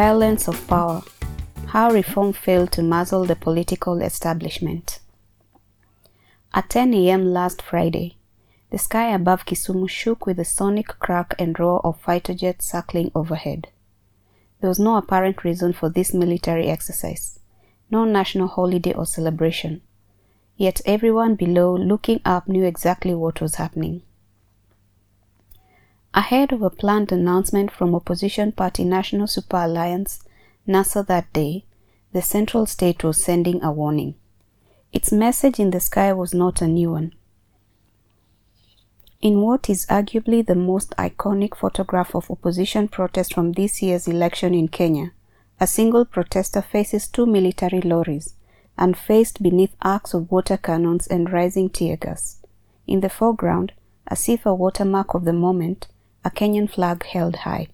Violence of Power How Reform Failed to Muzzle the Political Establishment. At 10 a.m. last Friday, the sky above Kisumu shook with the sonic crack and roar of fighter jets circling overhead. There was no apparent reason for this military exercise, no national holiday or celebration. Yet everyone below looking up knew exactly what was happening. Ahead of a planned announcement from opposition party National Super Alliance, NASA that day, the central state was sending a warning. Its message in the sky was not a new one. In what is arguably the most iconic photograph of opposition protest from this year's election in Kenya, a single protester faces two military lorries and faced beneath arcs of water cannons and rising tear gas. In the foreground, as if a watermark of the moment, a Kenyan flag held high.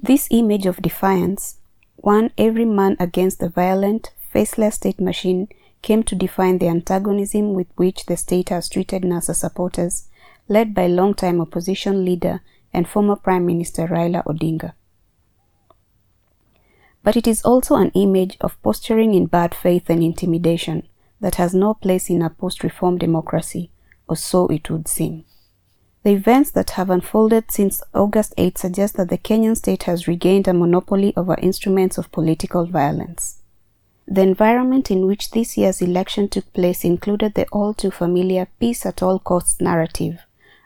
This image of defiance, one every man against the violent, faceless state machine, came to define the antagonism with which the state has treated NASA supporters, led by longtime opposition leader and former Prime Minister Raila Odinga. But it is also an image of posturing in bad faith and intimidation that has no place in a post reform democracy, or so it would seem. The events that have unfolded since August 8 suggest that the Kenyan state has regained a monopoly over instruments of political violence. The environment in which this year's election took place included the all too familiar peace at all costs narrative,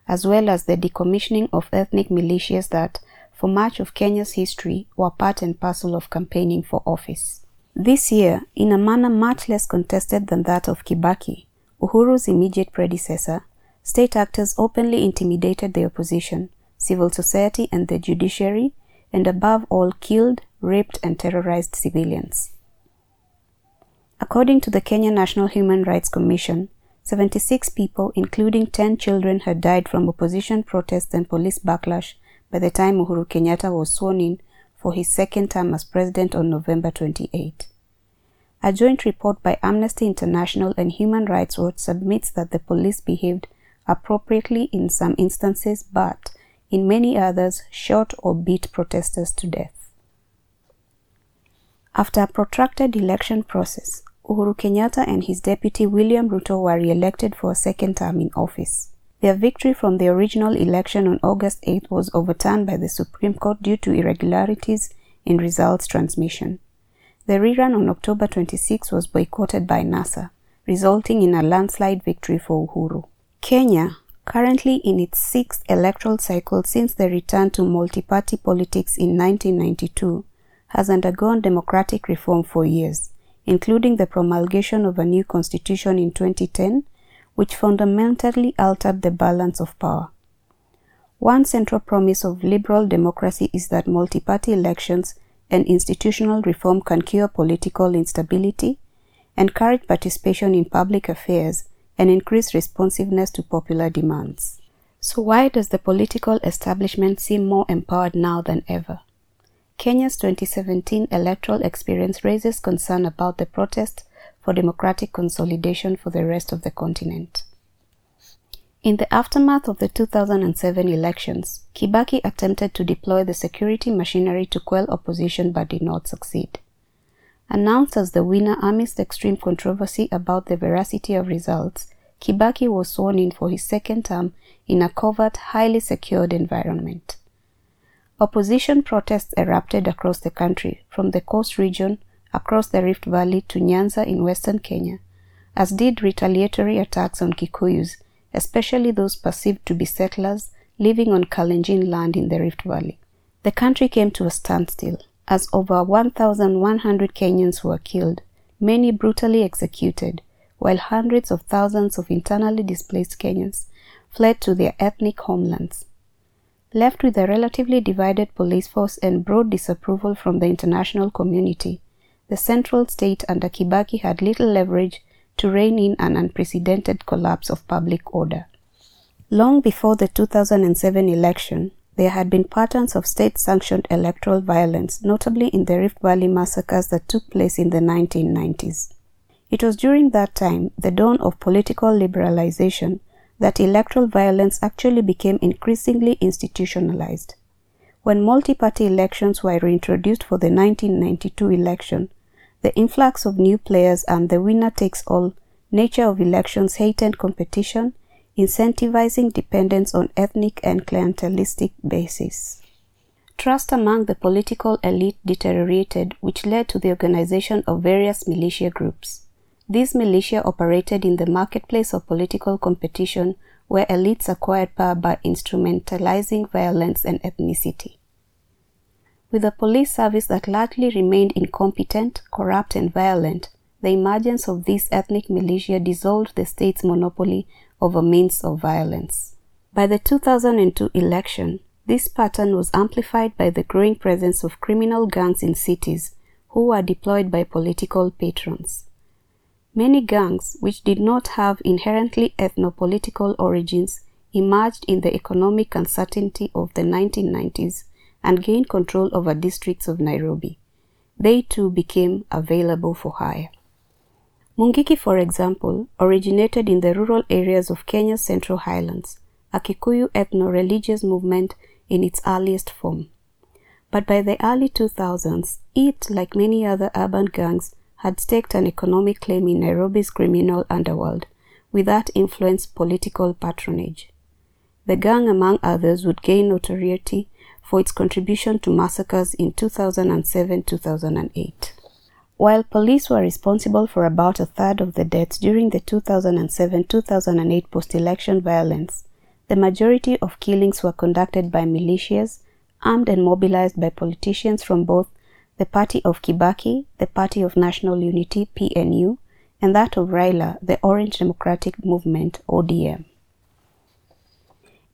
as well as the decommissioning of ethnic militias that, for much of Kenya's history, were part and parcel of campaigning for office. This year, in a manner much less contested than that of Kibaki, Uhuru's immediate predecessor, State actors openly intimidated the opposition, civil society, and the judiciary, and above all, killed, raped, and terrorized civilians. According to the Kenya National Human Rights Commission, 76 people, including 10 children, had died from opposition protests and police backlash by the time Uhuru Kenyatta was sworn in for his second term as president on November 28. A joint report by Amnesty International and Human Rights Watch submits that the police behaved appropriately in some instances, but in many others, shot or beat protesters to death. After a protracted election process, Uhuru Kenyatta and his deputy William Ruto were re-elected for a second term in office. Their victory from the original election on August 8 was overturned by the Supreme Court due to irregularities in results transmission. The rerun on October 26 was boycotted by NASA, resulting in a landslide victory for Uhuru. Kenya, currently in its sixth electoral cycle since the return to multi-party politics in 1992, has undergone democratic reform for years, including the promulgation of a new constitution in 2010, which fundamentally altered the balance of power. One central promise of liberal democracy is that multi-party elections and institutional reform can cure political instability, encourage participation in public affairs, and increase responsiveness to popular demands. So why does the political establishment seem more empowered now than ever? Kenya's 2017 electoral experience raises concern about the protest for democratic consolidation for the rest of the continent. In the aftermath of the 2007 elections, Kibaki attempted to deploy the security machinery to quell opposition but did not succeed. Announced as the winner amidst extreme controversy about the veracity of results, Kibaki was sworn in for his second term in a covert, highly secured environment. Opposition protests erupted across the country, from the coast region across the Rift Valley to Nyanza in western Kenya, as did retaliatory attacks on Kikuyus, especially those perceived to be settlers living on Kalenjin land in the Rift Valley. The country came to a standstill as over 1,100 Kenyans were killed, many brutally executed, while hundreds of thousands of internally displaced Kenyans fled to their ethnic homelands. Left with a relatively divided police force and broad disapproval from the international community, the central state under Kibaki had little leverage to rein in an unprecedented collapse of public order. Long before the 2007 election, there had been patterns of state-sanctioned electoral violence, notably in the Rift Valley massacres that took place in the 1990s. It was during that time, the dawn of political liberalization, that electoral violence actually became increasingly institutionalized. When multi-party elections were reintroduced for the 1992 election, the influx of new players and the winner-takes-all nature of elections heightened competition, incentivizing dependence on ethnic and clientelistic basis. Trust among the political elite deteriorated, which led to the organization of various militia groups. These militia operated in the marketplace of political competition where elites acquired power by instrumentalizing violence and ethnicity. With a police service that largely remained incompetent, corrupt, and violent, the emergence of this ethnic militia dissolved the state's monopoly over means of violence. By the 2002 election, this pattern was amplified by the growing presence of criminal gangs in cities who were deployed by political patrons. Many gangs, which did not have inherently ethno-political origins, emerged in the economic uncertainty of the 1990s and gained control over districts of Nairobi. They too became available for hire. Mungiki, for example, originated in the rural areas of Kenya's Central Highlands, a Kikuyu ethno-religious movement in its earliest form. But by the early 2000s, it, like many other urban gangs, had staked an economic claim in Nairobi's criminal underworld, with that influence political patronage. The gang, among others, would gain notoriety for its contribution to massacres in 2007-2008. While police were responsible for about a third of the deaths during the 2007-2008 post-election violence, the majority of killings were conducted by militias, armed and mobilized by politicians from both the party of Kibaki, the Party of National Unity PNU, and that of Raila, the Orange Democratic Movement ODM.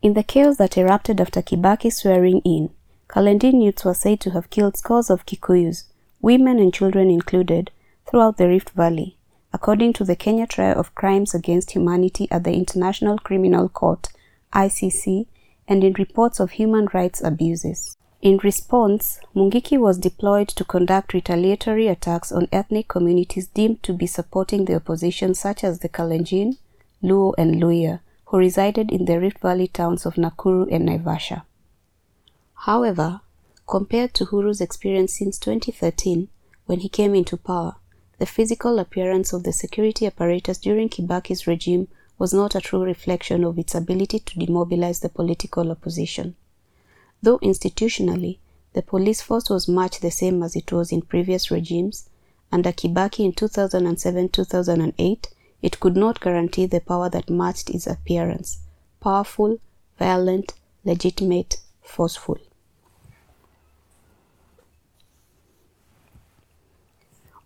In the chaos that erupted after Kibaki swearing in, Kalenjin youths were said to have killed scores of Kikuyus, women and children included, throughout the Rift Valley, according to the Kenya Trial of Crimes Against Humanity at the International Criminal Court ICC, and in reports of human rights abuses. In response, Mungiki was deployed to conduct retaliatory attacks on ethnic communities deemed to be supporting the opposition such as the Kalenjin, Luo and Luhya, who resided in the Rift Valley towns of Nakuru and Naivasha. However, compared to Uhuru's experience since 2013, when he came into power, the physical appearance of the security apparatus during Kibaki's regime was not a true reflection of its ability to demobilize the political opposition. Though institutionally, the police force was much the same as it was in previous regimes, under Kibaki in 2007-2008, it could not guarantee the power that matched its appearance powerful, violent, legitimate, forceful.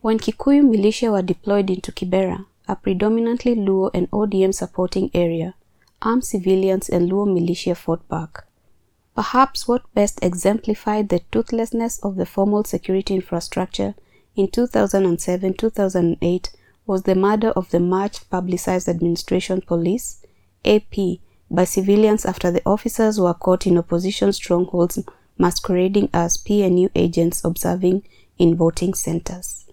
When Kikuyu militia were deployed into Kibera, a predominantly Luo and ODM supporting area, armed civilians and Luo militia fought back. Perhaps what best exemplified the toothlessness of the formal security infrastructure in 2007-2008 was the murder of the much publicized administration police, AP, by civilians after the officers were caught in opposition strongholds masquerading as PNU agents observing in voting centers.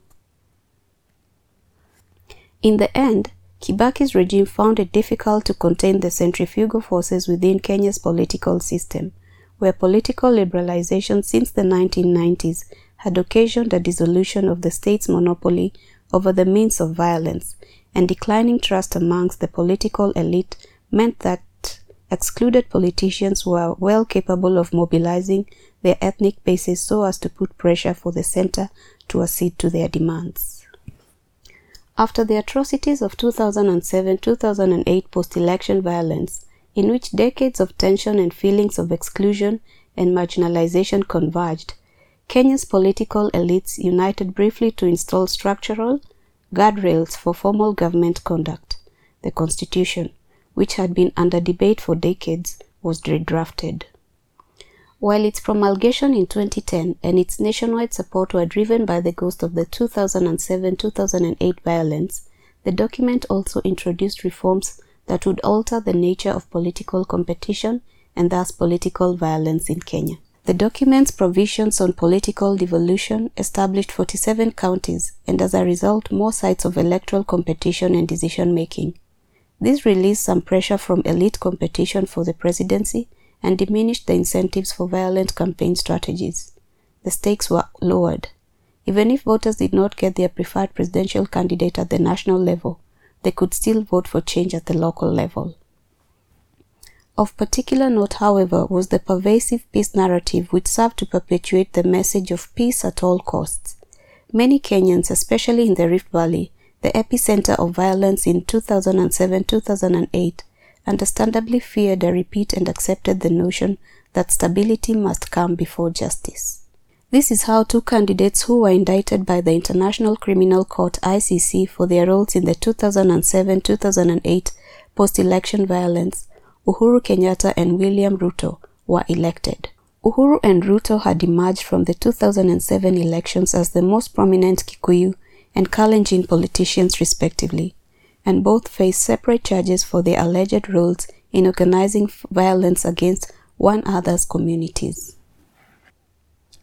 In the end, Kibaki's regime found it difficult to contain the centrifugal forces within Kenya's political system, where political liberalization since the 1990s had occasioned a dissolution of the state's monopoly over the means of violence, and declining trust amongst the political elite meant that excluded politicians were well capable of mobilizing their ethnic bases so as to put pressure for the center to accede to their demands. After the atrocities of 2007-2008 post-election violence, in which decades of tension and feelings of exclusion and marginalization converged, Kenya's political elites united briefly to install structural guardrails for formal government conduct. The constitution, which had been under debate for decades, was redrafted. While its promulgation in 2010 and its nationwide support were driven by the ghost of the 2007-2008 violence, the document also introduced reforms that would alter the nature of political competition and thus political violence in Kenya. The document's provisions on political devolution established 47 counties and as a result more sites of electoral competition and decision making. This released some pressure from elite competition for the presidency and diminished the incentives for violent campaign strategies. The stakes were lowered. Even if voters did not get their preferred presidential candidate at the national level, they could still vote for change at the local level. Of particular note, however, was the pervasive peace narrative which served to perpetuate the message of peace at all costs. Many Kenyans, especially in the Rift Valley, the epicenter of violence in 2007-2008, understandably feared a repeat and accepted the notion that stability must come before justice. This is how two candidates who were indicted by the International Criminal Court ICC for their roles in the 2007-2008 post-election violence, Uhuru Kenyatta and William Ruto, were elected. Uhuru and Ruto had emerged from the 2007 elections as the most prominent Kikuyu and Kalenjin politicians respectively, and both face separate charges for their alleged roles in organizing violence against one another's communities.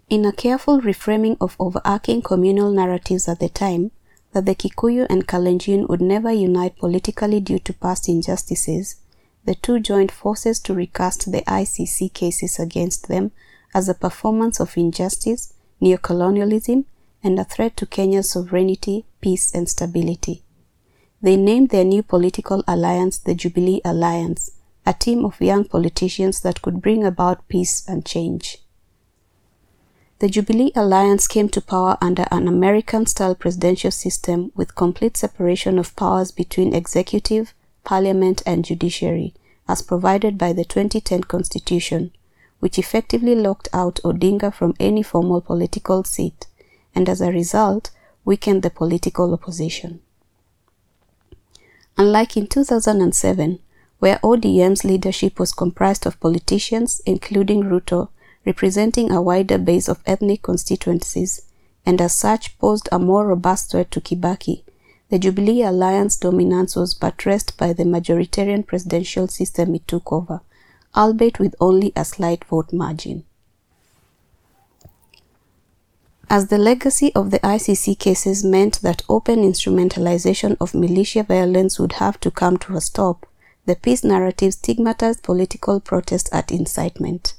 In a careful reframing of overarching communal narratives at the time, that the Kikuyu and Kalenjin would never unite politically due to past injustices, the two joined forces to recast the ICC cases against them as a performance of injustice, neocolonialism, and a threat to Kenya's sovereignty, peace, and stability. They named their new political alliance the Jubilee Alliance, a team of young politicians that could bring about peace and change. The Jubilee Alliance came to power under an American-style presidential system with complete separation of powers between executive, parliament, and judiciary, as provided by the 2010 Constitution, which effectively locked out Odinga from any formal political seat, and as a result, weakened the political opposition. Unlike in 2007, where ODM's leadership was comprised of politicians, including Ruto, representing a wider base of ethnic constituencies, and as such posed a more robust threat to Kibaki, the Jubilee Alliance dominance was buttressed by the majoritarian presidential system it took over, albeit with only a slight vote margin. As the legacy of the ICC cases meant that open instrumentalization of militia violence would have to come to a stop, the peace narrative stigmatized political protest at incitement.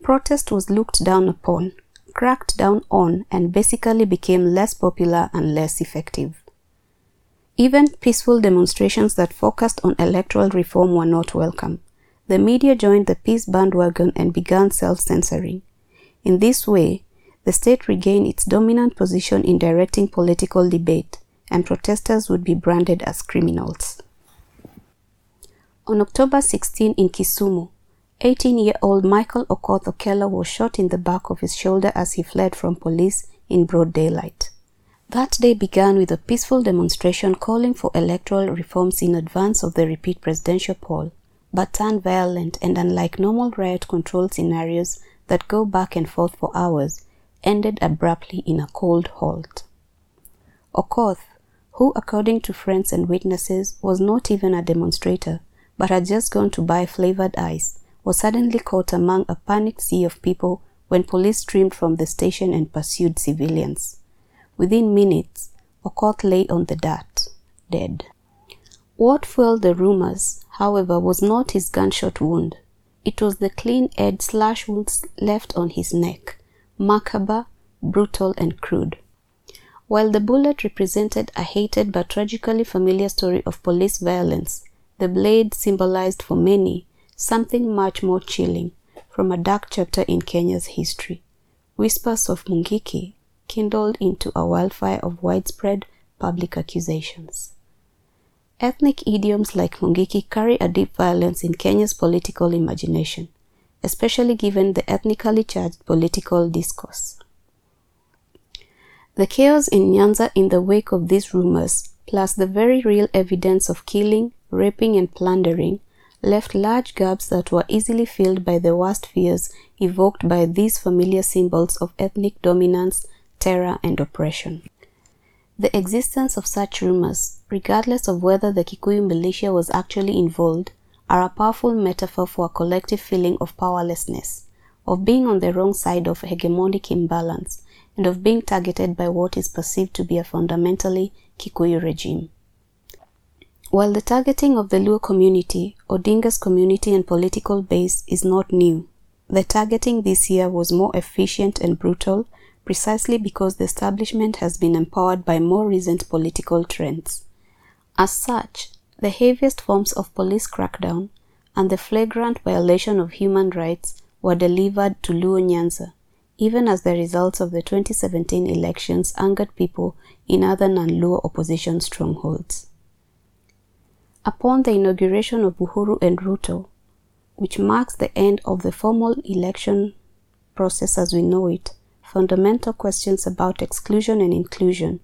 Protest was looked down upon, cracked down on, and basically became less popular and less effective. Even peaceful demonstrations that focused on electoral reform were not welcome. The media joined the peace bandwagon and began self-censoring. In this way, the state regained its dominant position in directing political debate, and protesters would be branded as criminals. On October 16 in Kisumu, 18-year-old Michael Okoth Okello was shot in the back of his shoulder as he fled from police in broad daylight. That day began with a peaceful demonstration calling for electoral reforms in advance of the repeat presidential poll, but turned violent and unlike normal riot control scenarios that go back and forth for hours, ended abruptly in a cold halt. Okoth, who according to friends and witnesses was not even a demonstrator, but had just gone to buy flavored ice, was suddenly caught among a panicked sea of people when police streamed from the station and pursued civilians. Within minutes, Okoth lay on the dirt, dead. What fueled the rumors, however, was not his gunshot wound. It was the clean-edged slash wounds left on his neck, macabre, brutal, and crude. While the bullet represented a hated but tragically familiar story of police violence, the blade symbolized for many something much more chilling from a dark chapter in Kenya's history. Whispers of Mungiki kindled into a wildfire of widespread public accusations. Ethnic idioms like Mungiki carry a deep violence in Kenya's political imagination especially given the ethnically charged political discourse. The chaos in Nyanza in the wake of these rumors, plus the very real evidence of killing, raping, and plundering, left large gaps that were easily filled by the worst fears evoked by these familiar symbols of ethnic dominance, terror, and oppression. The existence of such rumors, regardless of whether the Kikuyu militia was actually involved, are a powerful metaphor for a collective feeling of powerlessness, of being on the wrong side of hegemonic imbalance, and of being targeted by what is perceived to be a fundamentally Kikuyu regime. While the targeting of the Luo community, Odinga's community and political base is not new, the targeting this year was more efficient and brutal precisely because the establishment has been empowered by more recent political trends. As such, the heaviest forms of police crackdown and the flagrant violation of human rights were delivered to Luo Nyanza, even as the results of the 2017 elections angered people in other non-Luo opposition strongholds. Upon the inauguration of Uhuru and Ruto, which marks the end of the formal election process as we know it, fundamental questions about exclusion and inclusion,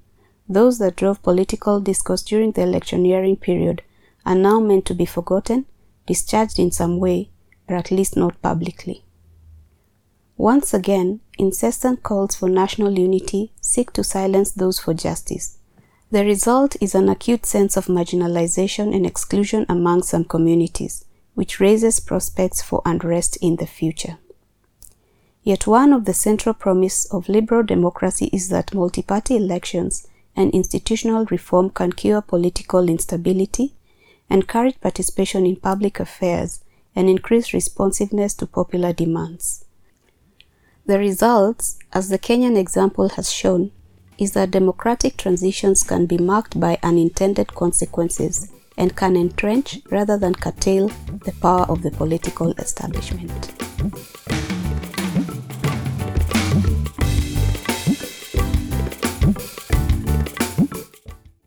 those that drove political discourse during the electioneering period, are now meant to be forgotten, discharged in some way, or at least not publicly. Once again, incessant calls for national unity seek to silence those for justice. The result is an acute sense of marginalization and exclusion among some communities, which raises prospects for unrest in the future. Yet one of the central promise of liberal democracy is that multi-party elections and institutional reform can cure political instability, encourage participation in public affairs, and increase responsiveness to popular demands. The results, as the Kenyan example has shown, is that democratic transitions can be marked by unintended consequences and can entrench rather than curtail the power of the political establishment.